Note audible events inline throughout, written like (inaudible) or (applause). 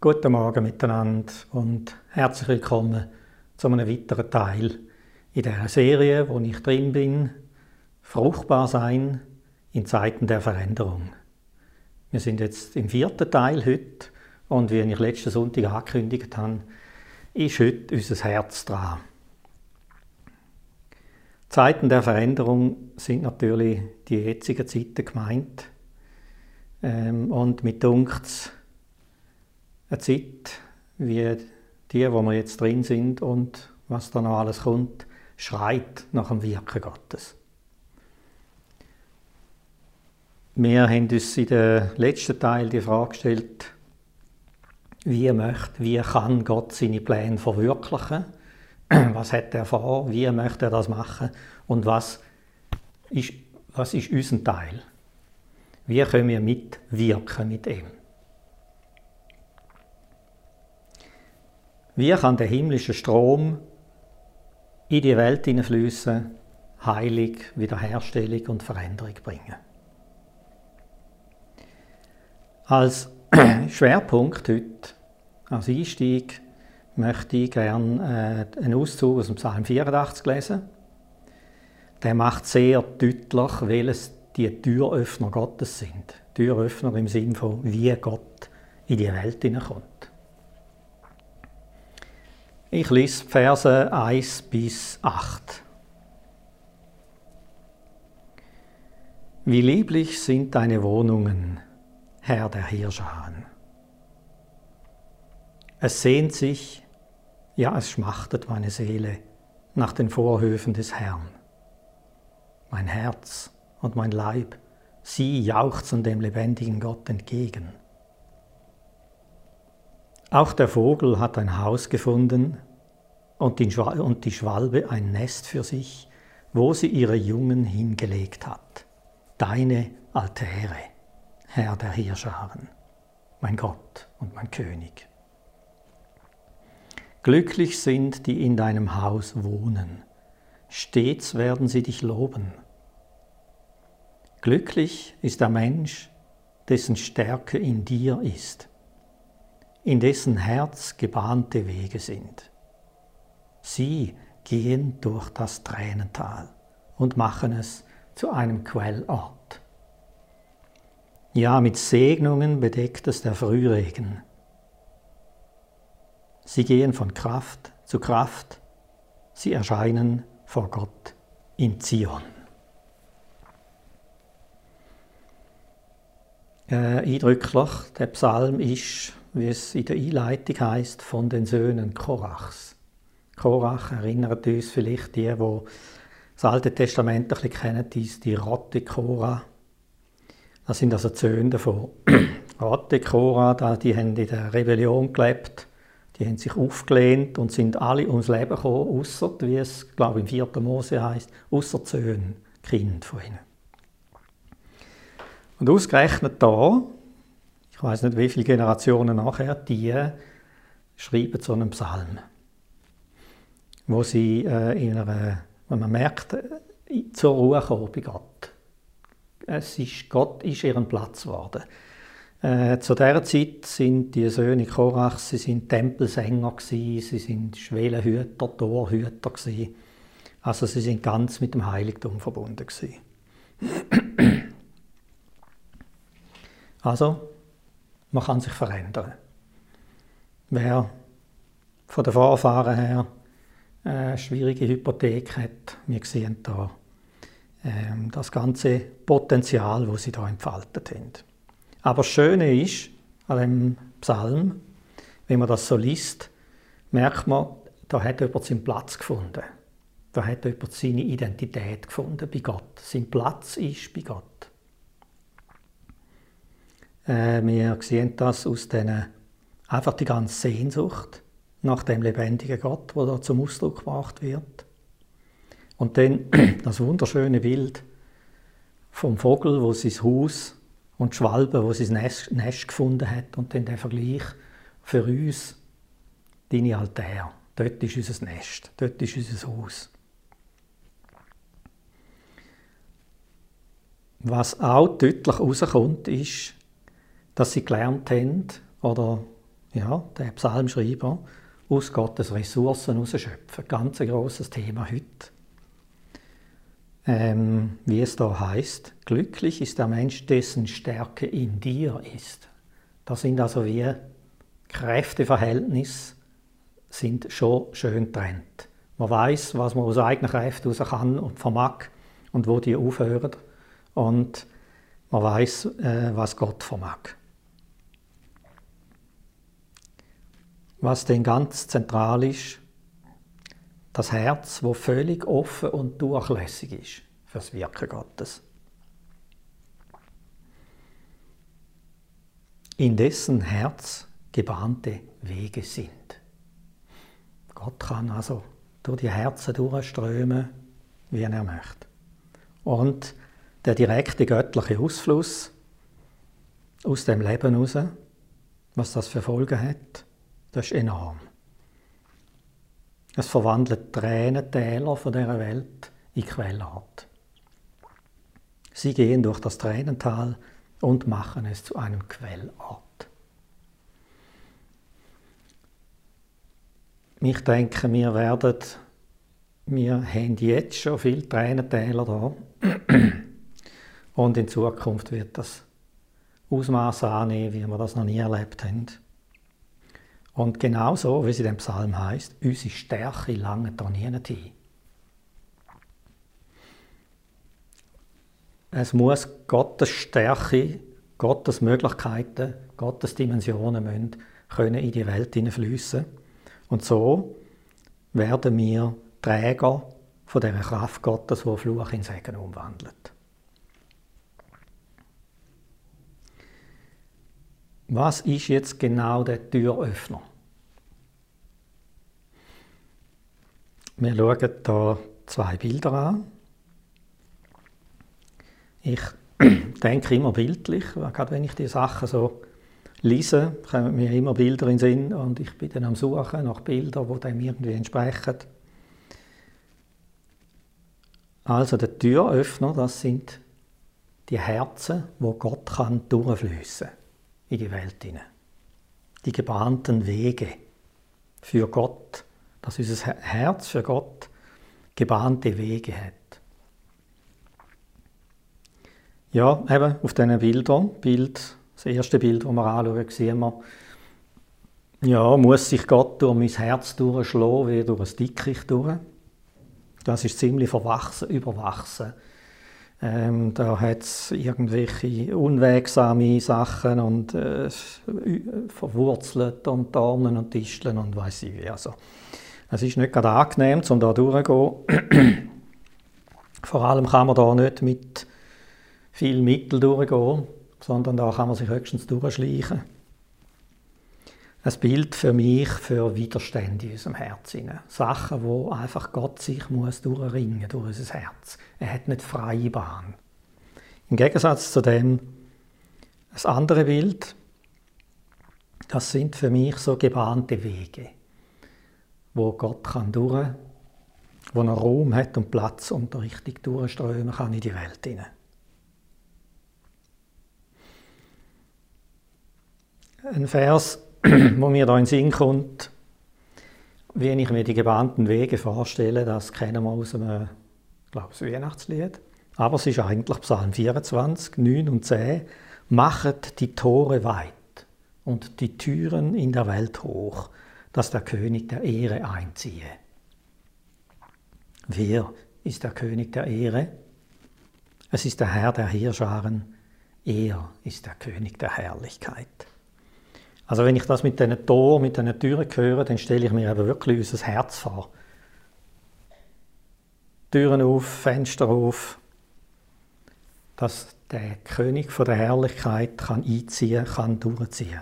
Guten Morgen miteinander und herzlich willkommen zu einem weiteren Teil in der Serie, wo ich drin bin, Fruchtbar sein in Zeiten der Veränderung. Wir sind jetzt im vierten Teil heute und wie ich letzten Sonntag angekündigt habe, ist heute unser Herz dran. Zeiten der Veränderung sind natürlich die jetzigen Zeiten gemeint. Ähm, und mit dunkt eine Zeit wie die, wo wir jetzt drin sind und was da noch alles kommt, schreit nach dem Wirken Gottes. Wir haben uns in dem letzten Teil die Frage gestellt, wie möchte, wie kann Gott seine Pläne verwirklichen? (clears throat) Was hat er vor? Wie möchte er das machen? Und was ist, was ist unser Teil? Wie können wir mitwirken mit ihm? Wie kann der himmlische Strom in die Welt hineinfließen, Heilung, Wiederherstellung und Veränderung bringen? Als (clears throat) Schwerpunkt heute, als Einstieg, möchte ich gerne äh, einen Auszug aus dem Psalm 84 lesen. Der macht sehr deutlich, welches die Türöffner Gottes sind. Türöffner im Sinne von, wie Gott in die Welt hineinkommt. Ich lese Verse 1 bis 8. Wie lieblich sind deine Wohnungen, Herr der Hirscharen. Es sehnt sich, ja es schmachtet meine Seele nach den Vorhöfen des Herrn. Mein Herz und mein Leib, sie jauchzen dem lebendigen Gott entgegen. Auch der Vogel hat ein Haus gefunden und die Schwalbe ein Nest für sich, wo sie ihre Jungen hingelegt hat. Deine Altäre, Herr der Hirscharen, mein Gott und mein König. Glücklich sind, die in deinem Haus wohnen. Stets werden sie dich loben. Glücklich ist der Mensch, dessen Stärke in dir ist in dessen Herz gebahnte Wege sind. Sie gehen durch das Tränental und machen es zu einem Quellort. Ja, mit Segnungen bedeckt es der Frühregen. Sie gehen von Kraft zu Kraft, sie erscheinen vor Gott in Zion. Äh, eindrücklich, der Psalm ist wie es in der Einleitung heißt, von den Söhnen Korachs. Korach erinnert uns vielleicht die, die das Alte Testament ein bisschen kennen, die, die Rotte Korah. Das sind also die Söhne davon. (clears throat) Rotte Korah, die haben in der Rebellion gelebt, die haben sich aufgelehnt und sind alle ums Leben gekommen, außer, wie es, glaube ich, im 4. Mose heißt, außer die Söhne, Kind von ihnen. Und ausgerechnet da, ich weiß nicht, wie viele Generationen nachher, die schreiben so einen Psalm, wo sie äh, in einer, wenn man merkt, äh, zur Ruhe kommen bei Gott. Es ist, Gott ist ihren Platz geworden. Äh, zu dieser Zeit sind die Söhne Korachs, sie sind Tempelsänger gewesen, sie sind Schwelenhüter, Torhüter gewesen. Also sie sind ganz mit dem Heiligtum verbunden gewesen. Also man kann sich verändern. Wer von den Vorfahren her eine schwierige Hypothek hat, wir sehen da ähm, das ganze Potenzial, das sie da entfaltet haben. Aber das Schöne ist an dem Psalm, wenn man das so liest, merkt man, da hat jemand seinen Platz gefunden. Da hat jemand seine Identität gefunden bei Gott. Sein Platz ist bei Gott. Äh, wir sehen das aus den, einfach die ganze Sehnsucht nach dem lebendigen Gott, wo da zum Ausdruck gebracht wird. Und dann (clears throat) das wunderschöne Bild vom Vogel, wo sein Haus und die Schwalbe, wo sein Nest, Nest gefunden hat und dann der Vergleich für uns, deine Altäre. Dort ist unser Nest, dort ist unser Haus. Was auch deutlich rauskommt, ist, dass sie gelernt haben oder ja, der Psalmschreiber, aus Gottes Ressourcen herausschöpfen. Ganz ein grosses Thema heute. Ähm, wie es da heißt, glücklich ist der Mensch, dessen Stärke in dir ist. Das sind also wie Kräfteverhältnisse sind schon schön trennt. Man weiß, was man aus eigenen Kräften heraus kann und vermag und wo die aufhören. Und man weiß, äh, was Gott vermag. Was denn ganz zentral ist, das Herz, wo völlig offen und durchlässig ist für das Wirken Gottes. In dessen Herz gebahnte Wege sind. Gott kann also durch die Herzen durchströmen, wie er möchte. Und der direkte göttliche Ausfluss aus dem Leben heraus, was das für Folgen hat, das ist enorm. Es verwandelt Tränentäler von dieser Welt in Quellort. Sie gehen durch das Tränental und machen es zu einem Quellort. Ich denke, wir werden, wir haben jetzt schon viele Tränentäler da. Und in Zukunft wird das Ausmaß annehmen, wie wir das noch nie erlebt haben. Und genauso, wie es in dem Psalm heißt, unsere Stärke lange da nie hin. Es muss Gottes Stärke, Gottes Möglichkeiten, Gottes Dimensionen müssen können in die Welt hineinfließen. Und so werden wir Träger von der Kraft Gottes, die Fluch in Segen umwandelt. Was ist jetzt genau der Türöffner? Wir schauen hier zwei Bilder an. Ich (clears throat) denke immer bildlich, gerade wenn ich die Sachen so lese, kommen mir immer Bilder in den Sinn und ich bin dann am Suchen nach Bildern, die dem irgendwie entsprechen. Also der Türöffner, das sind die Herzen, wo Gott kann durchfließen in die Welt hinein. Die gebahnten Wege für Gott, dass unser Herz für Gott gebahnte Wege hat. Ja, eben auf diesen Bildern, Bild das erste Bild, das wir anschauen, sehen wir, ja, muss sich Gott durch mein Herz durchschlagen, wie durch ein Dickicht durch. Das ist ziemlich verwachsen, überwachsen. Ähm, da hat es irgendwelche unwegsame Sachen und äh, verwurzelt und Dornen und Disteln und weiß ich wie. Also, es ist nicht gerade angenehm, um da durchzugehen. (clears throat) Vor allem kann man da nicht mit viel Mittel durchgehen sondern da kann man sich höchstens durchschleichen. Ein Bild für mich für Widerstände in unserem Herzen. Sachen, wo einfach Gott sich muss durchringen durch unser Herz. Er hat nicht freie Bahn. Im Gegensatz zu dem, das andere Bild, das sind für mich so gebahnte Wege, wo Gott kann durch, wo er Raum hat und Platz und richtig durchströmen kann in die Welt hinein. ein Vers, wo mir da in den Sinn kommt, wie ich mir die gebahnten Wege vorstelle, das kennen wir aus einem, glaube ich, Weihnachtslied. Aber es ist eigentlich Psalm 24, 9 und 10. Machet die Tore weit und die Türen in der Welt hoch, dass der König der Ehre einziehe. Wer ist der König der Ehre? Es ist der Herr der Heerscharen. Er ist der König der Herrlichkeit. Also wenn ich das mit diesen Toren, mit diesen Türen höre, dann stelle ich mir eben wirklich unser Herz vor. Türen auf, Fenster auf, dass der König von der Herrlichkeit kann einziehen, kann durchziehen.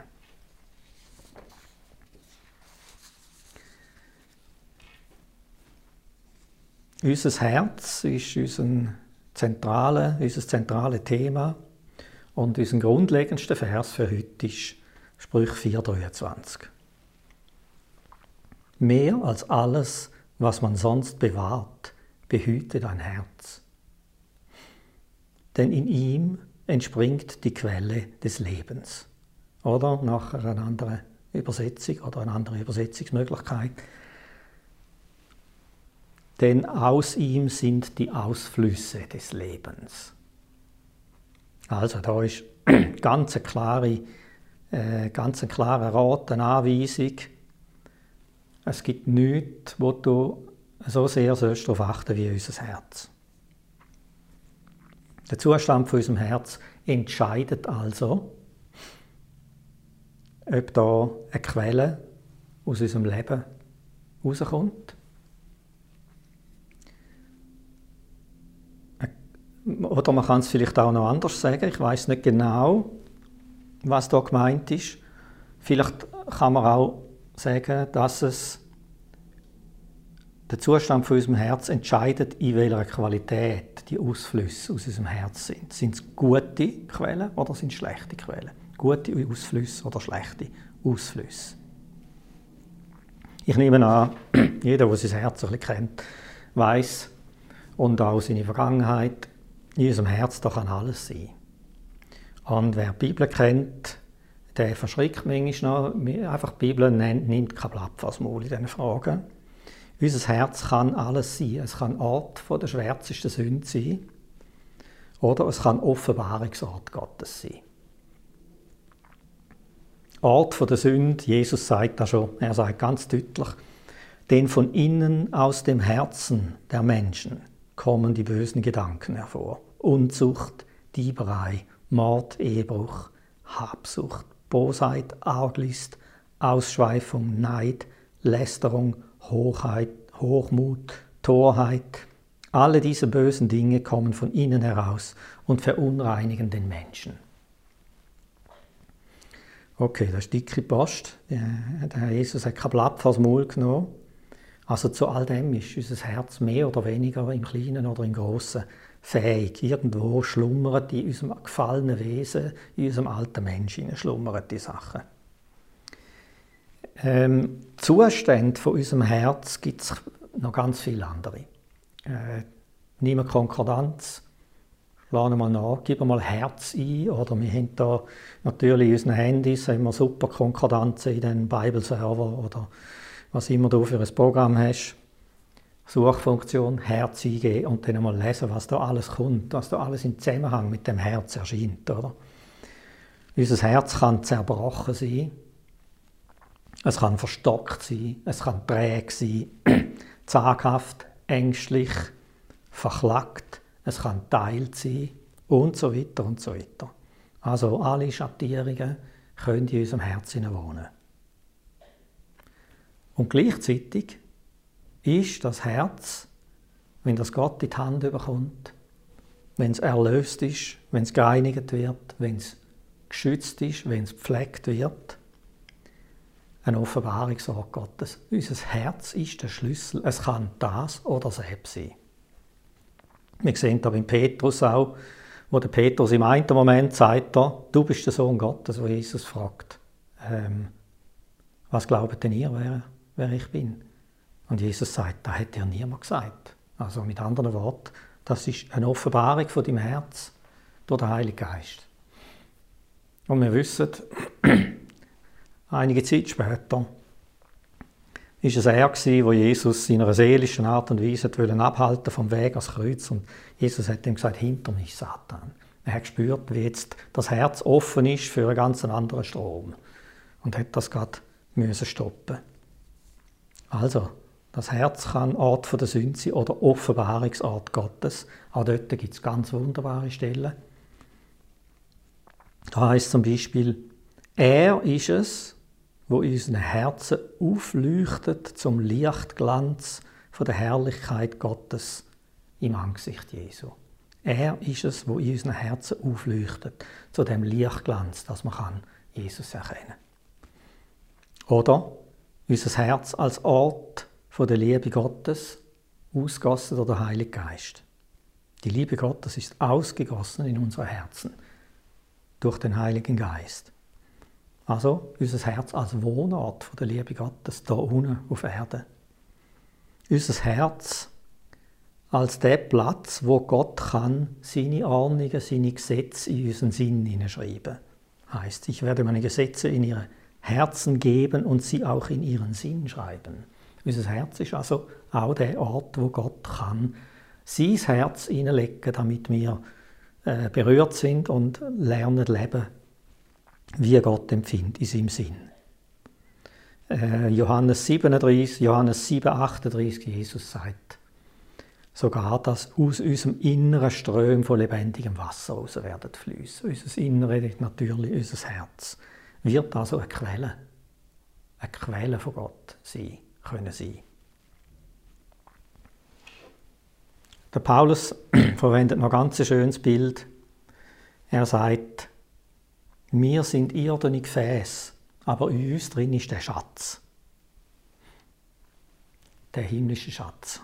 Unser Herz ist unser zentrales, unser zentrales Thema und unser grundlegendster Vers für heute ist Sprüch 4,23. Mehr als alles, was man sonst bewahrt, behüte dein Herz. Denn in ihm entspringt die Quelle des Lebens. Oder nach einer anderen Übersetzung oder eine andere Übersetzungsmöglichkeit. Denn aus ihm sind die Ausflüsse des Lebens. Also da ist (clears throat) ganz eine klare, äh, ganz klare Rat, eine Anweisung. Es gibt nichts, wo du so sehr darauf achten wie unser Herz. Der Zustand von unserem Herz entscheidet also, ob da eine Quelle aus unserem Leben rauskommt. Oder man kann es vielleicht auch noch anders sagen. Ich weiß nicht genau, was da gemeint ist. Vielleicht kann man auch sagen, dass es der Zustand von unserem Herz entscheidet, in welcher Qualität die Ausflüsse aus unserem Herz sind. Sind es gute Quellen oder sind es schlechte Quellen? Gute Ausflüsse oder schlechte Ausflüsse? Ich nehme an, (clears throat) jeder, der sein Herz ein bisschen kennt, weiß und auch seine Vergangenheit, in unserem Herz da kann alles sein. Und wer die Bibel kennt, der verschrickt manchmal noch. Einfach die Bibel nimmt kein Blatt vor Maul in diesen Fragen. Unser Herz kann alles sein. Es kann Ort von der schwärzesten Sünde sein. Oder es kann Offenbarungsort Gottes sein. Ort von der Sünde, Jesus sagt das schon, er sagt ganz deutlich, denn von innen aus dem Herzen der Menschen kommen die bösen Gedanken hervor. Unzucht, Dieberei, Mord, Ehebruch, Habsucht, Bosheit, Arglist, Ausschweifung, Neid, Lästerung, Hochheit, Hochmut, Torheit. Alle diese bösen Dinge kommen von innen heraus und verunreinigen den Menschen. Okay, das ist dicke Post. Der Herr Jesus hat kein Blatt vors Maul genommen. Also zu all dem ist unser Herz mehr oder weniger im Kleinen oder im Großen fähig. Irgendwo schlummert in unserem gefallenen Wesen, in unserem alten Menschen schlummern die Sachen. Ähm, Zustände von unserem Herz gibt es noch ganz viele andere. Äh, nimm eine Konkordanz, lade mal nach, gib mal Herz ein. Oder wir haben da natürlich in unseren Handys haben wir super Konkordanzen in den Bible-Server oder was immer du für ein Programm hast. Suchfunktion Herz eingeben und dann mal lesen, was da alles kommt, was da alles im Zusammenhang mit dem Herz erscheint. Oder? Unser Herz kann zerbrochen sein, es kann verstockt sein, es kann träge sein, (clears throat) zaghaft, ängstlich, verklagt, es kann teilt sein und so weiter und so weiter. Also alle Schattierungen können in unserem Herzen wohnen. Und gleichzeitig ist das Herz, wenn das Gott in die Hand bekommt, wenn es erlöst ist, wenn es gereinigt wird, wenn es geschützt ist, wenn es gepflegt wird, ein Offenbarungsort Gottes. Unser Herz ist der Schlüssel. Es kann das oder selbst sein. Wir sehen da beim Petrus auch, wo der Petrus im einen Moment sagt, du bist der Sohn Gottes, wo Jesus fragt, ähm, was glaubt denn ihr, wer, wer ich bin? Und Jesus sagt, das hätte ja niemand gesagt. Also mit anderen Worten, das ist eine Offenbarung von deinem Herz durch den Heiligen Geist. Und wir wissen, (clears throat) einige Zeit später, ist es er gewesen, wo Jesus in einer seelischen Art und Weise abhalten vom Weg ans Kreuz und Jesus hat ihm gesagt, hinter mich, Satan. Er hat gespürt, wie jetzt das Herz offen ist für einen ganz anderen Strom und hat das gerade müssen stoppen. Also, das Herz kann Ort der Sünde sein oder Offenbarungsort Gottes. Auch dort gibt es ganz wunderbare Stellen. Da heißt zum Beispiel, er ist es, wo unseren Herzen aufleuchtet zum Lichtglanz von der Herrlichkeit Gottes im Angesicht Jesu. Er ist es, wo in unseren Herzen aufleuchtet zu dem Lichtglanz, dass man kann Jesus erkennen. Oder unser Herz als Ort von der Liebe Gottes, ausgossen durch den Heiligen Geist. Die Liebe Gottes ist ausgegossen in unsere Herzen durch den Heiligen Geist. Also unser Herz als Wohnort von der Liebe Gottes da unten auf Erde. Unser Herz als der Platz, wo Gott kann seine Ordnungen, seine Gesetze in unseren Sinn hineinschreiben. Heißt, ich werde meine Gesetze in ihre Herzen geben und sie auch in ihren Sinn schreiben. Unser Herz ist also auch der Ort, wo Gott kann sein Herz hineinlegen, damit wir äh, berührt sind und lernen leben, wie Gott empfindet in seinem Sinn. Äh, Johannes 37, Johannes 7, 38, Jesus sagt, sogar, dass aus unserem inneren Ström von lebendigem Wasser raus werden fließen. Unser Innere, natürlich unser Herz, wird also eine Quelle, eine Quelle von Gott sein, können sein. Der Paulus (clears throat) verwendet noch ganz ein schönes Bild. Er sagt, wir sind irdene Gefäße, aber in uns drin ist der Schatz. Der himmlische Schatz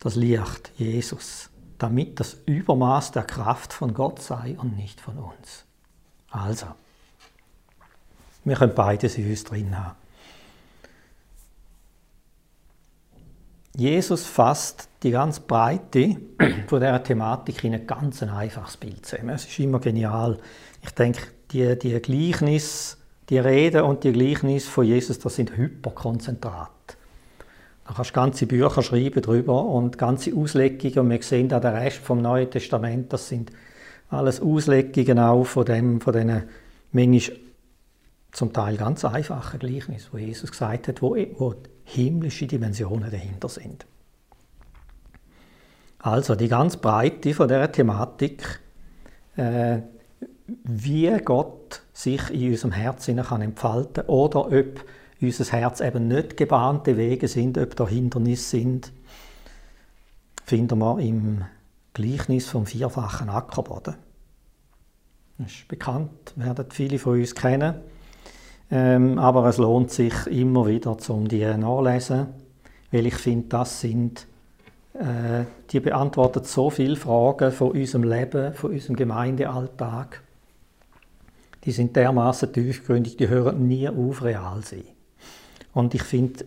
das Licht, Jesus, damit das Übermaß der Kraft von Gott sei und nicht von uns. Also, wir können beides in uns drin haben. Jesus fasst die ganz Breite (clears throat) von dieser Thematik in ein ganz einfaches Bild zusammen. Es ist immer genial. Ich denke, die, die Gleichnis, die Rede und die Gleichnis von Jesus, das sind Hyperkonzentrat. Da kannst du ganze Bücher schreiben darüber und ganze Auslegungen. Und wir sehen da den Rest vom Neuen Testament, das sind alles Auslegungen auch von, dem, von diesen manchmal zum Teil ganz einfachen Gleichnissen, wo Jesus gesagt hat, wo, wo himmlische Dimensionen dahinter sind. Also die ganz Breite von dieser Thematik, äh, wie Gott sich in unserem Herzen kann entfalten oder ob unser Herz eben nicht gebahnte Wege sind, ob da Hindernisse sind, finden wir im Gleichnis vom vierfachen Ackerboden. Das ist bekannt, werden viele von uns kennen. Ähm, aber es lohnt sich immer wieder, um die nachzulesen, weil ich finde, das sind, äh, die beantworten so viele Fragen von unserem Leben, von unserem Gemeindealltag. Die sind dermaßen tiefgründig, die hören nie auf, real sein. Und ich finde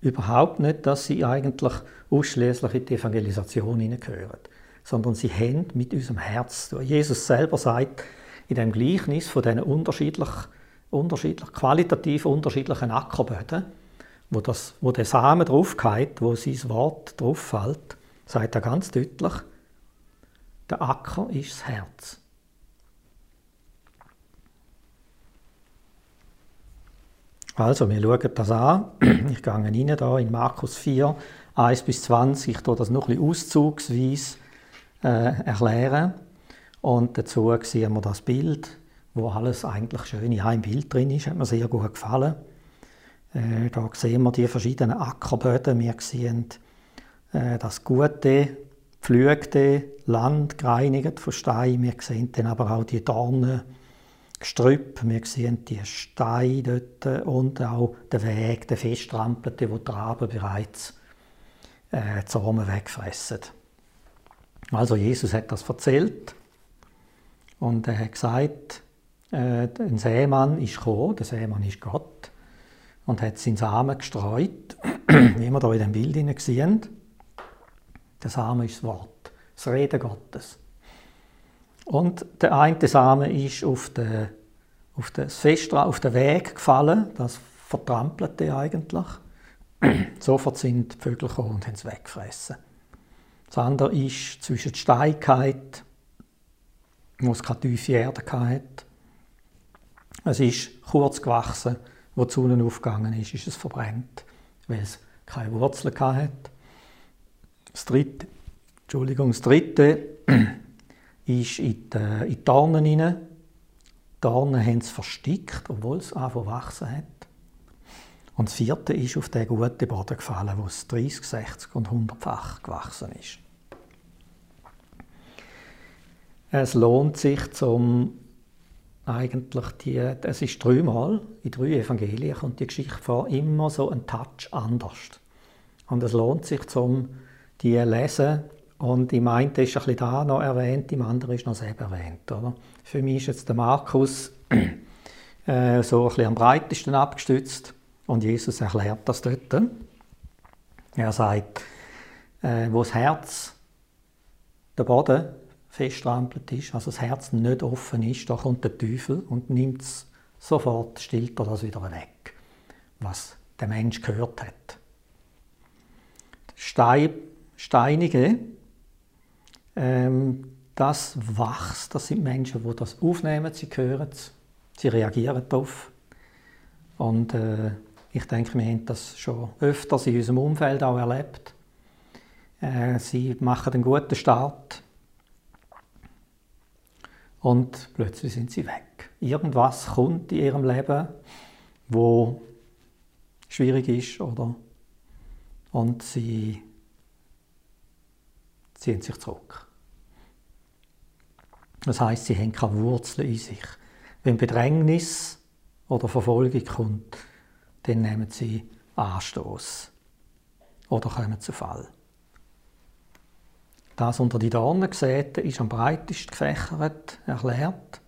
überhaupt nicht, dass sie eigentlich ausschließlich in die Evangelisation hineingehören, sondern sie haben mit unserem Herz. Jesus selber sagt in dem Gleichnis von diesen unterschiedlich, unterschiedlich, qualitativ unterschiedlichen Ackerböden, wo, das, wo der Samen draufgeht, wo sein Wort drauf fällt, sagt er ganz deutlich, der Acker ist das Herz. Also, wir schauen das an. (clears throat) Ich gehe rein hier in Markus 4, 1 bis 20. Ich tue das noch ein bisschen auszugsweise äh, erklären. Und dazu sehen wir das Bild, wo alles eigentlich schön in einem Bild drin ist. Hat mir sehr gut gefallen. Äh, da sehen wir die verschiedenen Ackerböden. Wir sehen äh, das gute, pflügte Land, gereinigt von Stein. Wir sehen dann aber auch die Dornen, Gestrüpp, wir sehen die Steine dort und auch den Weg, den festtrampelten, wo die Raben bereits äh, Samen wegfressen. Also Jesus hat das erzählt und er hat gesagt, äh, ein Seemann ist gekommen, der Seemann ist Gott und hat seinen Samen gestreut, (clears throat) wie wir hier in dem Bild sehen. Der Samen ist das Wort, das Reden Gottes. Und der eine Samen ist auf den, auf den, Festra, auf den Weg gefallen, das vertrampelte eigentlich. (clears throat) Sofort sind die Vögel gekommen und haben es weggefressen. Das andere ist zwischen der Steigkeit, wo es keine tiefe Erde hatte. Es ist kurz gewachsen, wo die Sonne aufgegangen ist, ist es verbrennt, weil es keine Wurzeln hatte. Das dritte, Entschuldigung, das dritte (clears throat) ist in die, in die Dornen hinein. Die Dornen haben es versteckt, obwohl es angefangen wachsen hat. Und das vierte ist auf den guten Boden gefallen, wo es 30, 60 und 100-fach gewachsen ist. Es lohnt sich, zum eigentlich die, es ist dreimal, in drei Evangelien kommt die Geschichte vor, immer so ein Touch anders. Und es lohnt sich, zum die lesen und im einen ist ein bisschen da noch erwähnt, im anderen ist noch selber erwähnt. Oder? Für mich ist jetzt der Markus (clears throat) äh, so ein bisschen am breitesten abgestützt und Jesus erklärt das dort. Er sagt, äh, wo das Herz, der Boden feststrampelt ist, also das Herz nicht offen ist, da kommt der Teufel und nimmt es sofort stillt er das wieder weg, was der Mensch gehört hat. Stein, Steinige, ähm, das wächst, das sind Menschen, die das aufnehmen, sie hören es, sie reagieren darauf. Und äh, ich denke, wir haben das schon öfters in unserem Umfeld auch erlebt. Äh, sie machen einen guten Start und plötzlich sind sie weg. Irgendwas kommt in ihrem Leben, wo schwierig ist, oder? Und sie ziehen sich zurück. Das heißt, sie haben keine Wurzeln in sich. Wenn Bedrängnis oder Verfolgung kommt, dann nehmen sie Anstoß oder kommen zu Fall. Das unter die Dornen gesäte ist am breitesten gefächert erklärt.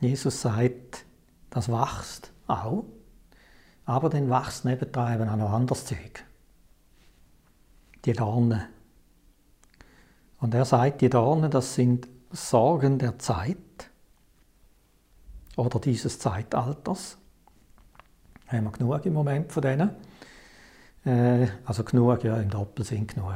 Jesus sagt, das wächst auch, aber dann wächst nebendran eben auch noch anderes Zeug. Die Dornen. Und er sagt, die Dornen, das sind Sorgen der Zeit oder dieses Zeitalters. Haben wir genug im Moment von denen. Äh, also genug, ja, im Doppelsinn genug.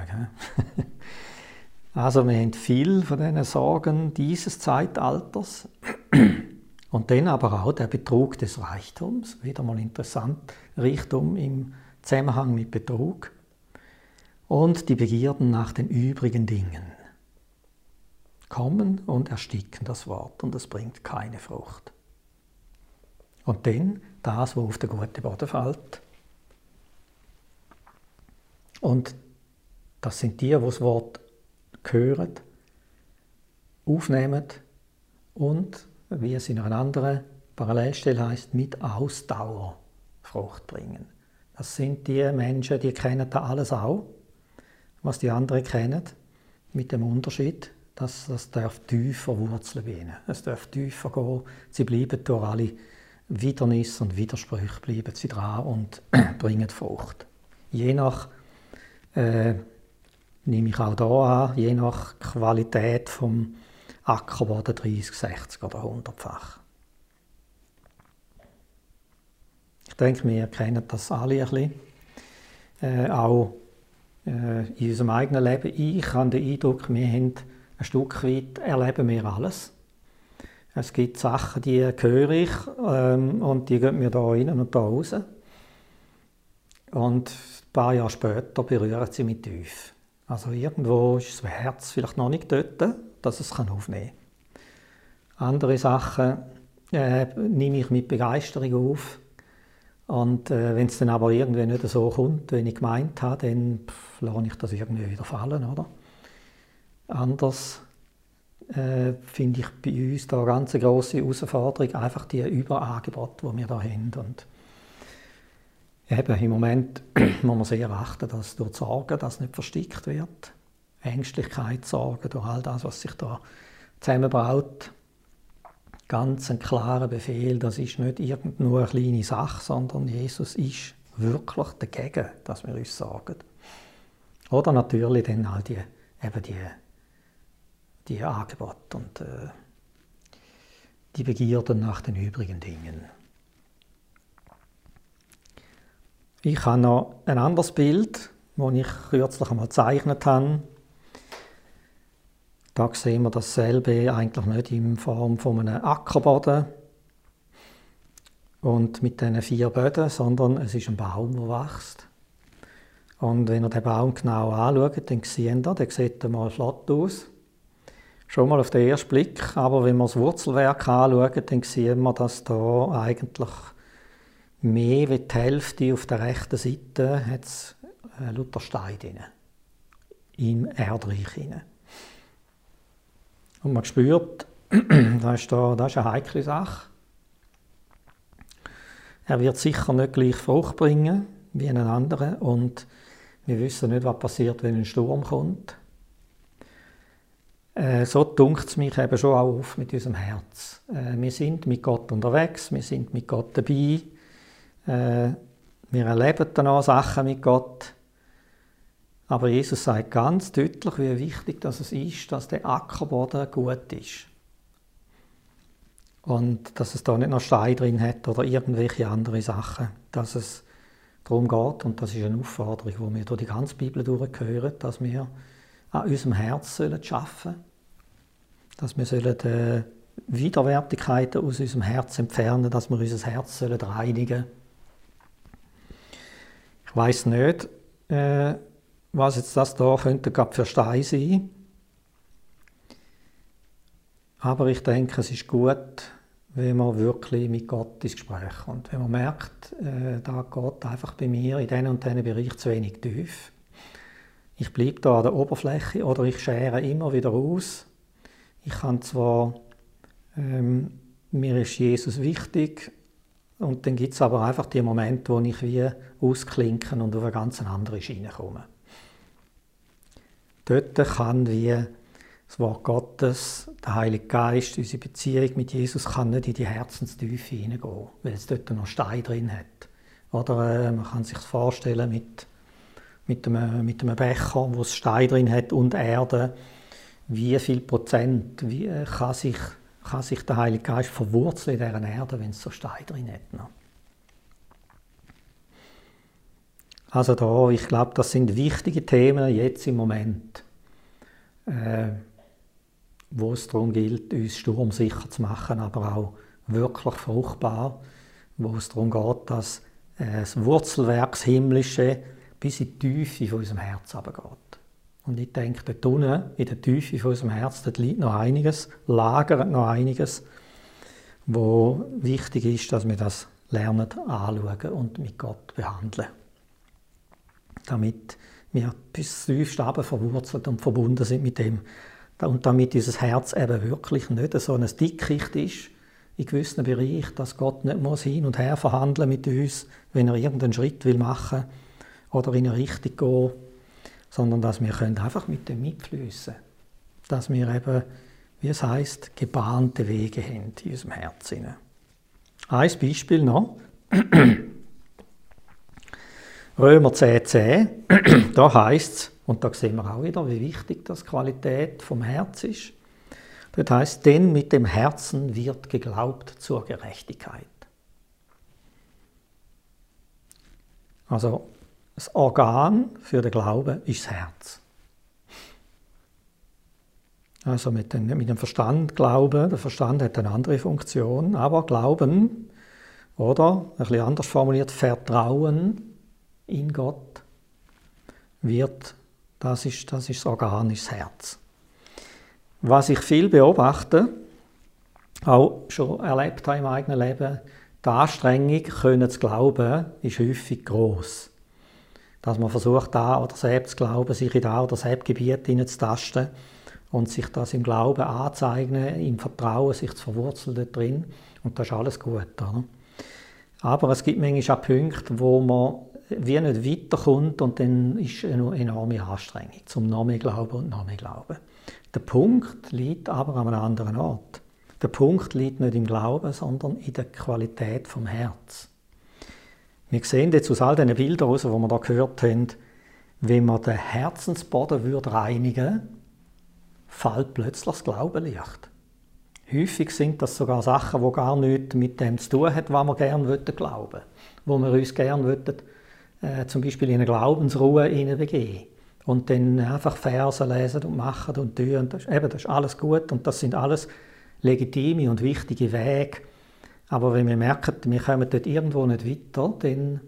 (laughs) also wir haben viel von diesen Sorgen dieses Zeitalters. (clears throat) Und dann aber auch der Betrug des Reichtums. Wieder mal interessant. Reichtum im Zusammenhang mit Betrug. Und die Begierden nach den übrigen Dingen. Kommen und ersticken das Wort und es bringt keine Frucht. Und dann das, was auf den guten Boden fällt. Und das sind die, die das Wort hören, aufnehmen und, wie es in einer anderen Parallelstelle heißt, mit Ausdauer Frucht bringen. Das sind die Menschen, die kennen da alles auch, was die anderen kennen, mit dem Unterschied, dass das darf tiefer wurzeln bei ihnen. Es darf tiefer gehen. Sie bleiben durch alle Widernisse und Widersprüche bleiben sie dran und (clears throat) bringen Frucht. Je nach, äh, nehme ich auch hier an, je nach Qualität vom Ackerboden 30, 60 oder 100-fach. Ich denke, wir kennen das alle ein bisschen. Äh, auch äh, in unserem eigenen Leben. Ich habe den Eindruck, wir haben ein Stück weit erleben wir alles. Es gibt Sachen, die höre ich ähm, und die gehen mir da rein und da raus. Und ein paar Jahre später berühren sie mich tief. Also irgendwo ist das Herz vielleicht noch nicht dort, dass es aufnehmen kann. Andere Sachen äh, nehme ich mit Begeisterung auf. Und äh, wenn es dann aber irgendwie nicht so kommt, wie ich gemeint habe, dann lasse ich das irgendwie wieder fallen. Oder? Anders äh, finde ich bei uns da eine ganz grosse Herausforderung, einfach die Überangebote, die wir da haben. Und eben, im Moment (clears throat) muss man sehr achten, dass durch Sorgen das nicht verstickt wird. Ängstlichkeit, Sorgen, durch all das, was sich da zusammenbaut. Ganz ein klarer Befehl, das ist nicht irgendeine eine kleine Sache, sondern Jesus ist wirklich dagegen, dass wir uns sorgen. Oder natürlich dann all die, eben die die Angebote und äh, die Begierden nach den übrigen Dingen. Ich habe noch ein anderes Bild, das ich kürzlich einmal gezeichnet habe. Da sehen wir dasselbe eigentlich nicht in Form von einem Ackerboden und mit diesen vier Böden, sondern es ist ein Baum, der wächst. Und wenn ihr den Baum genau anschaut, dann seht ihr, der sieht einmal flott aus schon mal auf den ersten Blick. Aber wenn wir das Wurzelwerk anschauen, dann sehen wir, dass da eigentlich mehr wie die Hälfte auf der rechten Seite hat es äh, Luther Stein drin. Im Erdreich drin. Und man spürt, (clears throat) das ist, da, das ist eine heikle Sache. Er wird sicher nicht gleich Frucht bringen wie einen anderen und wir wissen nicht, was passiert, wenn ein Sturm kommt. Äh, so dunkt es mich eben schon auch auf mit unserem Herz. Äh, wir sind mit Gott unterwegs, wir sind mit Gott dabei, äh, wir erleben dann auch Sachen mit Gott. Aber Jesus sagt ganz deutlich, wie wichtig das ist, dass der Ackerboden gut ist. und dass es da nicht noch Stein drin hat oder irgendwelche andere Sachen, dass es darum geht, und das ist eine Aufforderung, die wir durch die ganze Bibel durchhören, dass wir an unserem Herz sollen arbeiten dass wir sollen, äh, Widerwärtigkeiten aus unserem Herz entfernen, dass wir unser Herz sollen reinigen Ich weiß nicht, äh, was jetzt das da könnte für Stein sein. Aber ich denke, es ist gut, wenn man wirklich mit Gott ins Gespräch kommt. Wenn man merkt, äh, da geht einfach bei mir in diesen und diesen Bereich zu wenig tief. Ich bleibe da an der Oberfläche oder ich schere immer wieder aus. Ich kann zwar, ähm, mir ist Jesus wichtig und dann gibt es aber einfach die Momente, wo ich wie ausklinken und auf eine ganz andere Schiene komme. Dort kann wie das Wort Gottes, der Heilige Geist, unsere Beziehung mit Jesus kann nicht in die Herzenstiefe hineingehen, weil es dort noch Stein drin hat. Oder äh, man kann sich vorstellen mit, mit, einem, mit einem Becher, wo es Stein drin hat und Erde. Wie viel Prozent wie, äh, kann, sich, kann sich der Heilige Geist verwurzeln in dieser Erde, wenn es so Stein drin hat? Also da, ich glaube, das sind wichtige Themen jetzt im Moment. Äh, wo es darum gilt, uns sturmsicher zu machen, aber auch wirklich fruchtbar, wo es darum geht, dass äh, das Wurzelwerk, das Himmlische, bis in die Tiefe von unserem Herz runtergeht. Und ich denke, dort unten, in der Tiefe von unserem Herz, dort liegt noch einiges, lagert noch einiges, wo wichtig ist, dass wir das lernen anschauen und mit Gott behandeln. Damit wir bis tiefst verwurzelt und verbunden sind mit dem, und damit dieses Herz eben wirklich nicht so ein Dickicht ist, in gewissen Bereichen, dass Gott nicht muss hin und her verhandeln mit uns, wenn er irgendeinen Schritt will machen oder in eine Richtung gehen, sondern dass wir können einfach mit dem mitfließen, dass wir eben, wie es heißt, gebahnte Wege haben in unserem Herzen. Ein Beispiel noch. (clears throat) Römer 10, 10, (clears throat) da heißt es, und da sehen wir auch wieder, wie wichtig das Qualität vom Herz ist. Das heißt, denn mit dem Herzen wird geglaubt zur Gerechtigkeit. Also das Organ für den Glauben ist das Herz. Also mit, dem Verstand glauben, der Verstand hat eine andere Funktion, aber Glauben oder, ein bisschen anders formuliert, Vertrauen in Gott wird das ist, das ist das Organ, das Herz. Was ich viel beobachte, auch schon erlebt habe im eigenen Leben, die Anstrengung, können zu glauben, ist häufig groß. Dass man versucht, da oder selbst zu glauben, sich in da oder selbst Gebiet hineinzutasten und sich das im Glauben anzueignen, im Vertrauen, sich zu verwurzeln dort drin. Und das ist alles gut. Oder? Aber es gibt manchmal auch Punkte, wo man wie nicht weiterkommt und dann ist eine enorme Anstrengung zum noch mehr Glauben und noch mehr Glauben. Der Punkt liegt aber an einem anderen Ort. Der Punkt liegt nicht im Glauben, sondern in der Qualität vom Herz. Wir sehen jetzt aus all diesen Bildern, die wir da gehört haben, wenn man den Herzensboden würde reinigen fällt plötzlich das Glaubenlicht. Häufig sind das sogar Sachen, die gar nichts mit dem zu tun haben, was wir gerne glauben wollen, wo wir uns gerne äh, zum Beispiel in eine Glaubensruhe begeben und dann einfach Verse lesen und machen und tun. Das, eben, das ist alles gut und das sind alles legitime und wichtige Wege. Aber wenn wir merken, wir kommen dort irgendwo nicht weiter, dann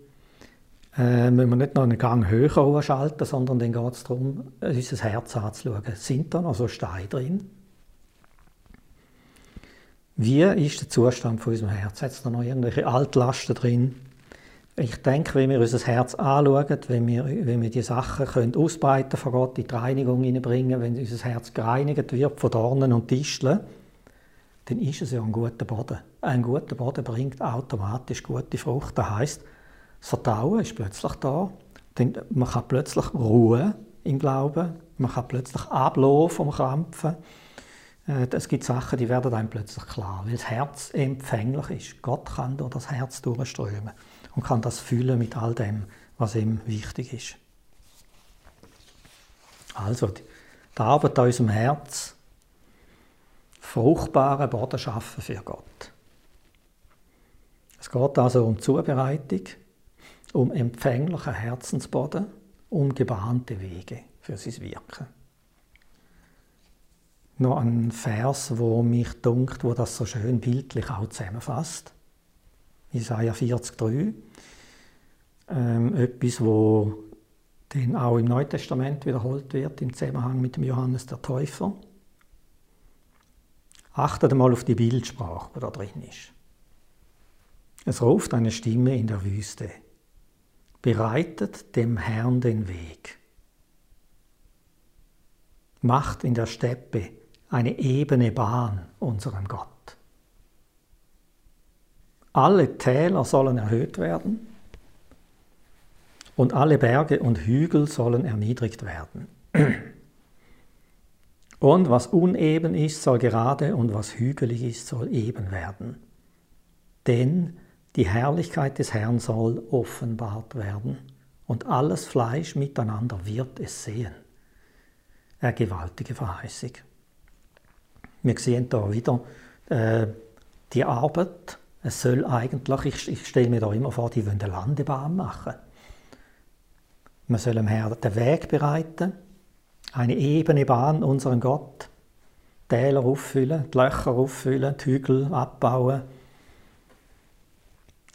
äh, müssen wir nicht noch einen Gang höher schalten, sondern dann geht es darum, unser Herz anzuschauen. Sind da noch so Steine drin? Wie ist der Zustand von unserem Herz? Hat es da noch irgendwelche Altlasten drin? Ich denke, wenn wir unser Herz anschauen, wenn wir, wenn wir die Sachen können ausbreiten von Gott, in die Reinigung hineinbringen, wenn unser Herz gereinigt wird von Dornen und Disteln, dann ist es ja ein guter Boden. Ein guter Boden bringt automatisch gute Frucht. Das heisst, das Vertrauen ist plötzlich da. Man kann plötzlich ruhen im Glauben. Man kann plötzlich ablassen vom Krampfen. Äh, es gibt Sachen, die werden einem plötzlich klar, weil das Herz empfänglich ist. Gott kann durch das Herz durchströmen und kann das fühlen mit all dem, was ihm wichtig ist. Also, die Arbeit an unserem Herz fruchtbaren Boden schaffen für Gott. Es geht also um Zubereitung, um empfänglichen Herzensboden, um gebahnte Wege für sein Wirken. Noch ein Vers, wo mich dunkt, wo das so schön bildlich auch zusammenfasst. Isaiah 40,3. Ähm, etwas, wo dann auch im Neuen Testament wiederholt wird im Zusammenhang mit dem Johannes der Täufer. Achtet mal auf die Bildsprache, die da drin ist. Es ruft eine Stimme in der Wüste. Bereitet dem Herrn den Weg. Macht in der Steppe eine ebene Bahn unserem Gott. Alle Täler sollen erhöht werden und alle Berge und Hügel sollen erniedrigt werden. Und was uneben ist, soll gerade und was hügelig ist, soll eben werden. Denn die Herrlichkeit des Herrn soll offenbart werden und alles Fleisch miteinander wird es sehen. Eine gewaltige Verheißung. Wir sehen da wieder äh, die Arbeit. Es soll eigentlich, ich, ich stelle mir da immer vor, die wollen eine Landebahn machen. Man soll dem Herrn den Weg bereiten eine ebene Bahn unserem Gott. Täler auffüllen, die Löcher auffüllen, die Hügel abbauen.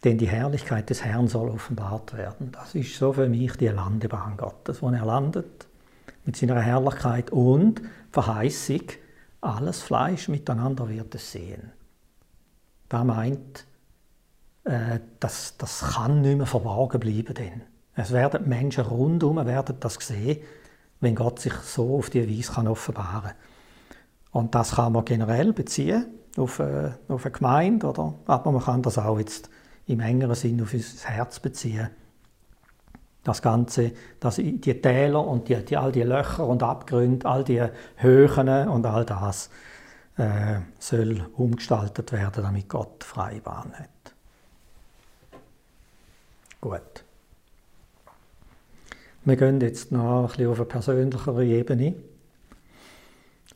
Denn die Herrlichkeit des Herrn soll offenbart werden. Das ist so für mich die Landebahn Gottes, wo er landet mit seiner Herrlichkeit und Verheißung, alles Fleisch miteinander wird es sehen. Da meint, äh, das, das kann nicht mehr verborgen bleiben. Denn. Es werden Menschen rundum werden das sehen wenn Gott sich so auf die Weise kann offenbaren. Und das kann man generell beziehen auf, äh, auf eine Gemeinde, oder? aber man kann das auch jetzt im engeren Sinn auf unser Herz beziehen. Das Ganze, dass die Täler und die, die, all die Löcher und Abgründe, all die Höhen und all das äh, soll umgestaltet werden, damit Gott freie Bahn hat. Gut. Wir gehen jetzt noch ein bisschen auf eine persönlichere Ebene.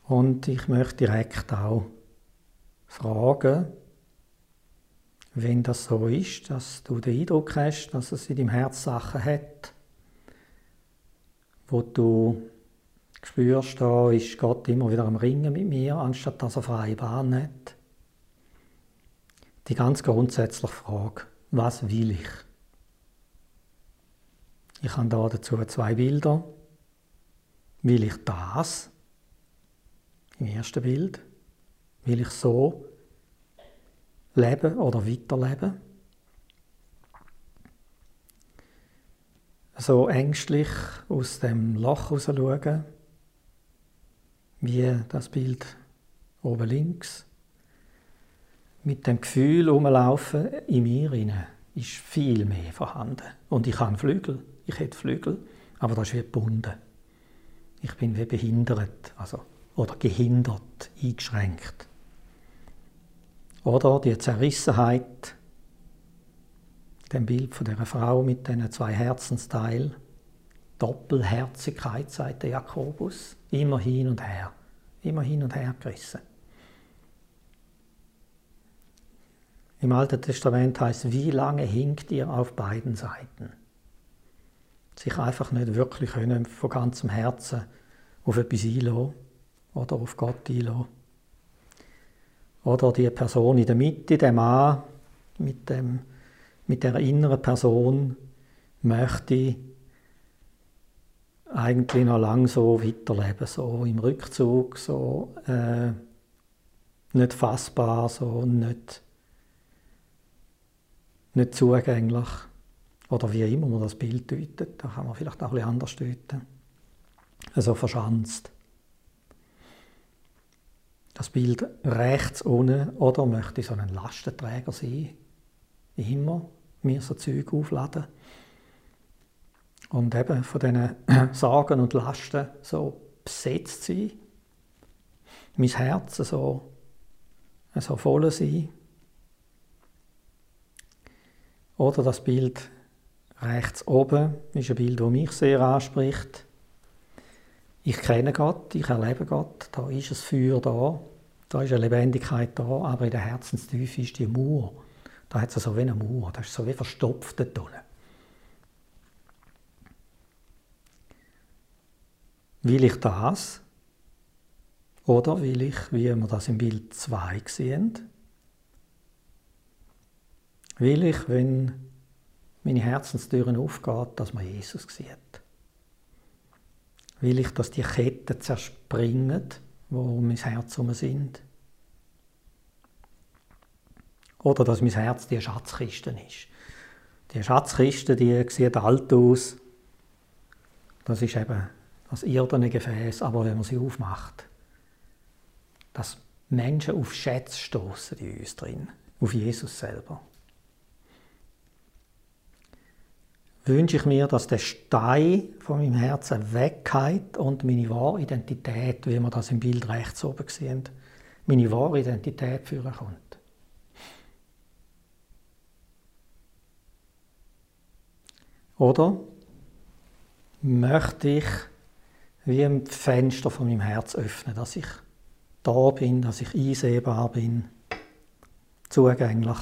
Und ich möchte direkt auch fragen, wenn das so ist, dass du den Eindruck hast, dass es in deinem Herz Sachen hat, wo du spürst, da ist Gott immer wieder am Ringen mit mir, anstatt dass er freie Bahn hat. Die ganz grundsätzliche Frage, was will ich? Ich habe da dazu zwei Bilder. Will ich das? Im ersten Bild. Will ich so leben oder weiterleben? So ängstlich aus dem Loch raus schauen, wie das Bild oben links. Mit dem Gefühl umlaufen in mir hinein ist viel mehr vorhanden. Und ich habe Flügel ich hätte Flügel, aber das ist wie gebunden. Ich bin wie behindert, also, oder gehindert, eingeschränkt. Oder die Zerrissenheit, dem Bild von der Frau mit diesen zwei Herzensteilen, Doppelherzigkeit, sagt der Jakobus, immer hin und her, immer hin und her gerissen. Im Alten Testament heißt, wie lange hinkt ihr auf beiden Seiten? sich einfach nicht wirklich können von ganzem Herzen auf etwas einlassen oder auf Gott einlassen. Oder die Person in der Mitte, der Mann mit, dem, mit der inneren Person, möchte eigentlich noch lange so weiterleben, so im Rückzug, so äh, nicht fassbar, so nicht, nicht zugänglich. Oder wie immer man das Bild deutet, da kann man vielleicht auch ein bisschen anders deuten. Also verschanzt. Das Bild rechts unten, oder möchte so ein Lastenträger sein, immer mir so Zeug aufladen. Und eben von diesen (clears throat) Sorgen und Lasten so besetzt sein. Mein Herz so, so voll sein. Oder das Bild Rechts oben ist ein Bild, das mich sehr anspricht. Ich kenne Gott, ich erlebe Gott, da ist ein Feuer da, Da ist eine Lebendigkeit da, aber in der Herzenstiefe ist die Mauer. Da hat es so wie eine Mauer, das ist so wie verstopft dort. Will ich das? Oder will ich, wie wir das im Bild 2 sehen, will ich, wenn meine Herzenstüren aufgeht, dass man Jesus sieht? Will ich, dass die Ketten zerspringen, wo mein Herz herum sind? Oder dass mein Herz die Schatzkiste ist. Die Schatzkiste, die sieht alt aus. Das ist eben das irdene Gefäß, aber wenn man sie aufmacht, dass Menschen auf Schätze stoßen in uns drin, auf Jesus selber. Wünsche ich mir, dass der Stein von meinem Herzen weggeht und meine wahre Identität, wie wir das im Bild rechts oben sehen, meine wahre Identität führen kommt. Oder möchte ich wie ein Fenster von meinem Herz öffnen, dass ich da bin, dass ich einsehbar bin, zugänglich,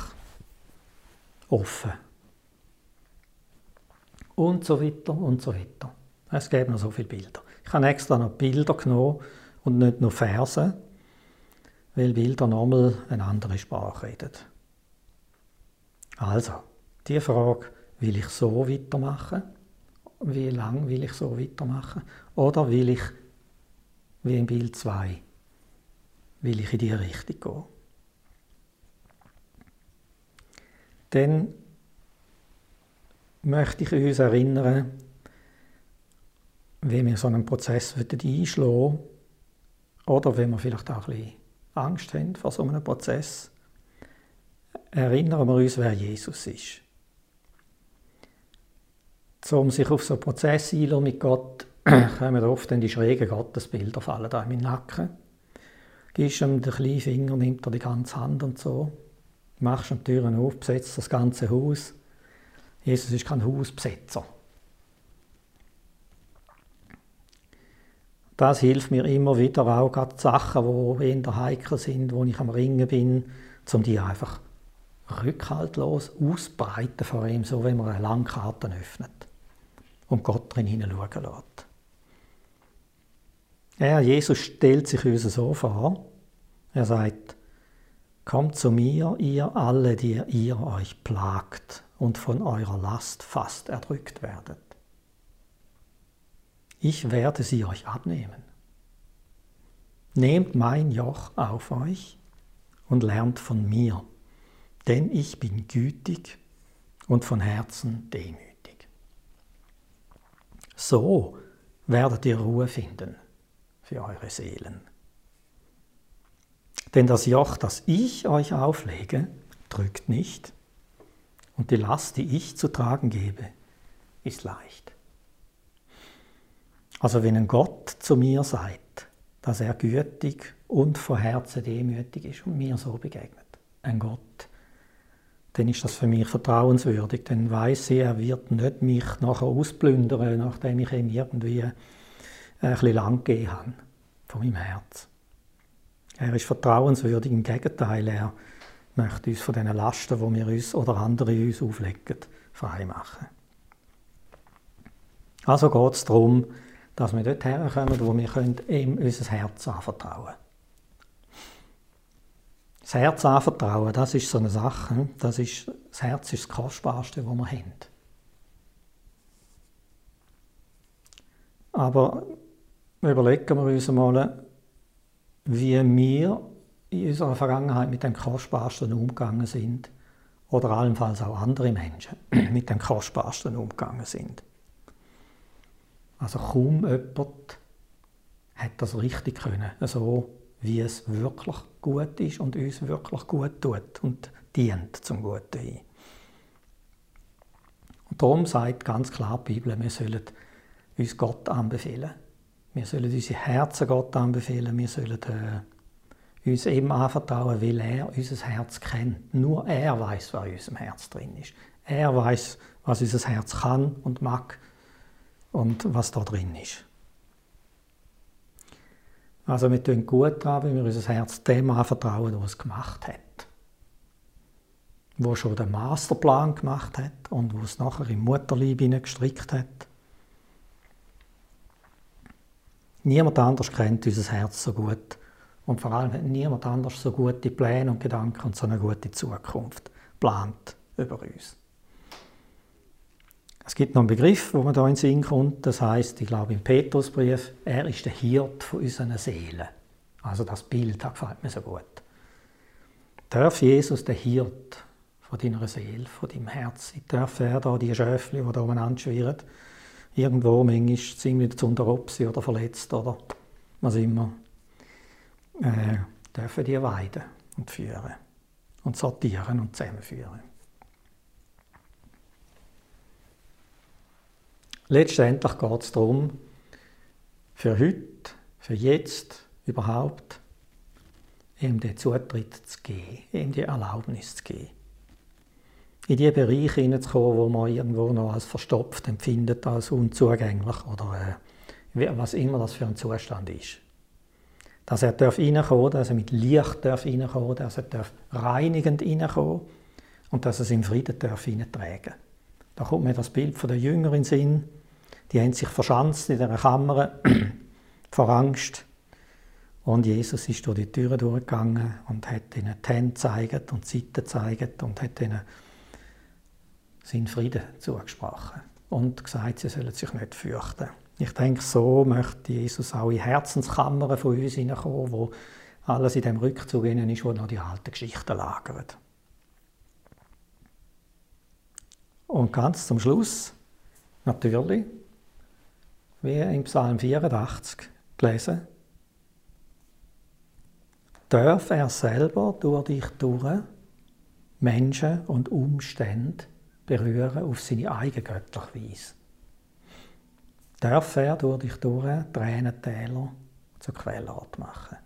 offen. Und so weiter und so weiter. Es gibt noch so viele Bilder. Ich habe extra noch Bilder genommen und nicht nur Verse, weil Bilder nochmal eine andere Sprache reden. Also, die Frage, will ich so weitermachen? Wie lange will ich so weitermachen? Oder will ich, wie im Bild 2, will ich in die Richtung gehen. Dann möchte ich uns erinnern, wie wir so einen Prozess einschlagen oder wenn wir vielleicht auch ein bisschen Angst haben vor so einem Prozess, erinnern wir uns, wer Jesus ist. Um sich auf so einen Prozess einzulassen mit Gott, (clears throat) kommen oft dann die schrägen Gottesbilder fallen da in meinen Nacken gibst ihm den kleinen Finger, nimmt er die ganze Hand und so, machst ihm die Türen auf, besetzt das ganze Haus. Jesus ist kein Hausbesetzer. Das hilft mir immer wieder auch, gerade die Sachen, die eher heikel sind, wo ich am Ringen bin, um die einfach rückhaltlos ausbreiten vor ihm, so wie man eine Landkarte öffnet und Gott drin hineinschauen lässt. Er, Jesus, stellt sich uns so vor, er sagt, Kommt zu mir, ihr alle, die ihr euch plagt und von eurer Last fast erdrückt werdet. Ich werde sie euch abnehmen. Nehmt mein Joch auf euch und lernt von mir, denn ich bin gütig und von Herzen demütig. So werdet ihr Ruhe finden für eure Seelen. Denn das Joch, das ich euch auflege, drückt nicht, und die Last, die ich zu tragen gebe, ist leicht. Also wenn ein Gott zu mir sagt, dass er gütig und von Herzen demütig ist und mir so begegnet, ein Gott, dann ist das für mich vertrauenswürdig. Dann weiß ich, er wird nicht mich nachher ausplündern, nachdem ich ihm irgendwie ein bisschen lang gegeben habe von meinem Herz. Er ist vertrauenswürdig, im Gegenteil, er möchte uns von den Lasten, die wir uns oder andere uns auflegen, frei machen. Also geht es darum, dass wir dort herkommen, wo wir ihm unser Herz anvertrauen. Das Herz anvertrauen, das ist so eine Sache. Das, ist, das Herz ist das Kostbarste, was wir haben. Aber überlegen wir uns mal, wie wir in unserer Vergangenheit mit dem Kostbarsten umgegangen sind oder allenfalls auch andere Menschen (clears throat) mit dem Kostbarsten umgegangen sind. Also kaum jemand hat das richtig können, so wie es wirklich gut ist und uns wirklich gut tut und dient zum Guten hin. Und darum sagt ganz klar die Bibel, wir sollen uns Gott anbefehlen wir sollen unsere Herzen Gott anbefehlen, wir sollen äh, uns ihm anvertrauen, weil er unser Herz kennt. Nur er weiß, was in unserem Herz drin ist. Er weiß, was unser Herz kann und mag und was da drin ist. Also wir tun gut daran, wenn wir unser Herz dem anvertrauen, der es gemacht hat. Wo schon den Masterplan gemacht hat und wo es nachher im Mutterleib gestrickt hat. Niemand anders kennt unser Herz so gut. Und vor allem hat niemand anders so gute Pläne und Gedanken und so eine gute Zukunft plant über uns. Es gibt noch einen Begriff, wo man da in den Sinn kommt. Das heißt, ich glaube im Petrusbrief, er ist der Hirt von unseren Seelen. Also das Bild das gefällt mir so gut. Darf Jesus der Hirt von deiner Seele, von deinem Herz sein? Darf er da die Schöfli, die da umeinander schwirren, irgendwo manchmal ziemlich zu unteropsi oder verletzt oder was immer, äh, dürfen die weiden und führen und sortieren und zusammenführen. Letztendlich geht es darum, für heute, für jetzt überhaupt, ihm den Zutritt zu geben, ihm die Erlaubnis zu geben. In die Bereiche hineinzukommen, wo man irgendwo noch als verstopft empfindet, als unzugänglich oder äh, was immer das für ein Zustand ist. Dass er darf reinkommen, dass er mit Licht darf reinkommen, dass er darf reinigend reinkommen und dass er es im Frieden darf hineintragen. Da kommt mir das Bild von der Jünger in den Sinn, die haben sich verschanzt in dieser Kammer (clears throat) vor Angst. Und Jesus ist durch die Türe durchgegangen und hat ihnen die Hände gezeigt und die Seite gezeigt und hat ihnen seinen Frieden zugesprochen und gesagt, sie sollen sich nicht fürchten. Ich denke, so möchte Jesus auch in Herzenskammern von uns hineinkommen, wo alles in dem Rückzug ist, wo noch die alten Geschichten lagern. Und ganz zum Schluss, natürlich, wie im Psalm 84 gelesen, darf er selber durch dich durch Menschen und Umstände berühren auf seine eigene göttliche Weise. Darf er durch dich durch Tränentäler zur Quellart machen.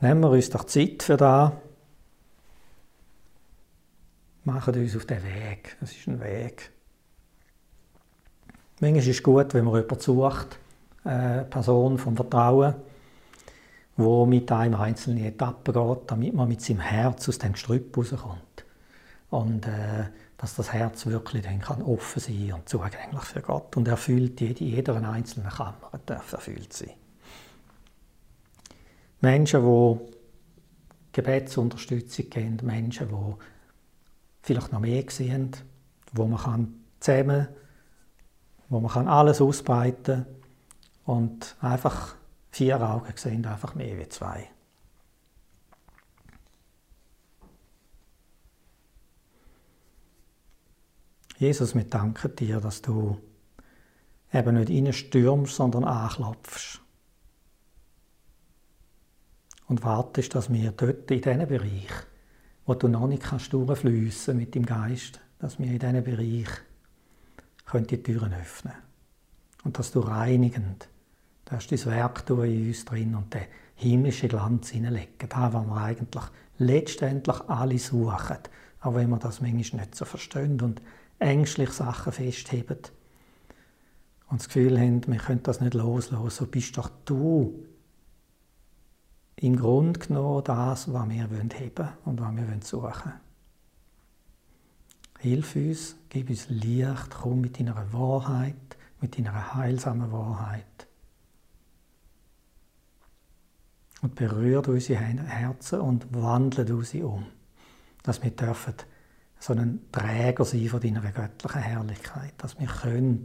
Nehmen wir uns doch Zeit für das machen uns auf den Weg. Es ist ein Weg. Manchmal ist es gut, wenn man jemanden sucht, eine Person vom Vertrauen, wo mit einem einzelne Etappen geht, damit man mit seinem Herz aus dem Gestrüpp rauskommt. Und äh, dass das Herz wirklich dann kann offen sein und zugänglich für Gott und erfüllt jede, jeder einzelne Kammer darf erfüllt sein. Menschen, die Gebetsunterstützung kennen, Menschen, die vielleicht noch mehr sehen, wo man kann zusammen, wo man kann alles ausbreiten und einfach vier Augen sehen einfach mehr wie zwei. Jesus, wir danken dir, dass du eben nicht reinstürmst, sondern anklopfst. Und wartest, dass wir dort in diesem Bereich wo du noch nicht kannst mit dem Geist, dass wir in diesem Bereich können die Türen öffnen Und dass du reinigend, da hast dein Werk in uns drin und den himmlischen Glanz hineinlegen. Da, was wir eigentlich letztendlich alle suchen, auch wenn wir das manchmal nicht so verstehen und ängstlich Sachen festheben und das Gefühl haben, wir können das nicht loslassen, so bist doch du im Grunde genommen das, was wir haben wollen und was wir suchen wollen. Hilf uns, gib uns Licht, komm mit deiner Wahrheit, mit deiner heilsamen Wahrheit. Und berührt unsere Herzen und wandelt uns um, dass wir dürfen so ein Träger sein von deiner göttlichen Herrlichkeit, dass wir können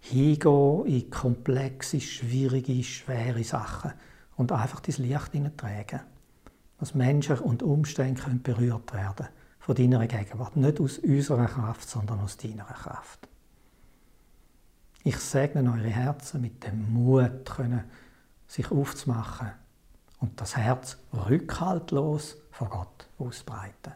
hingehen in komplexe, schwierige, schwere Sachen und einfach das Licht hineintragen. Dass Menschen und Umstände können berührt werden von deiner Gegenwart. Nicht aus unserer Kraft, sondern aus deiner Kraft. Ich segne eure Herzen mit dem Mut, können, sich aufzumachen und das Herz rückhaltlos vor Gott ausbreiten.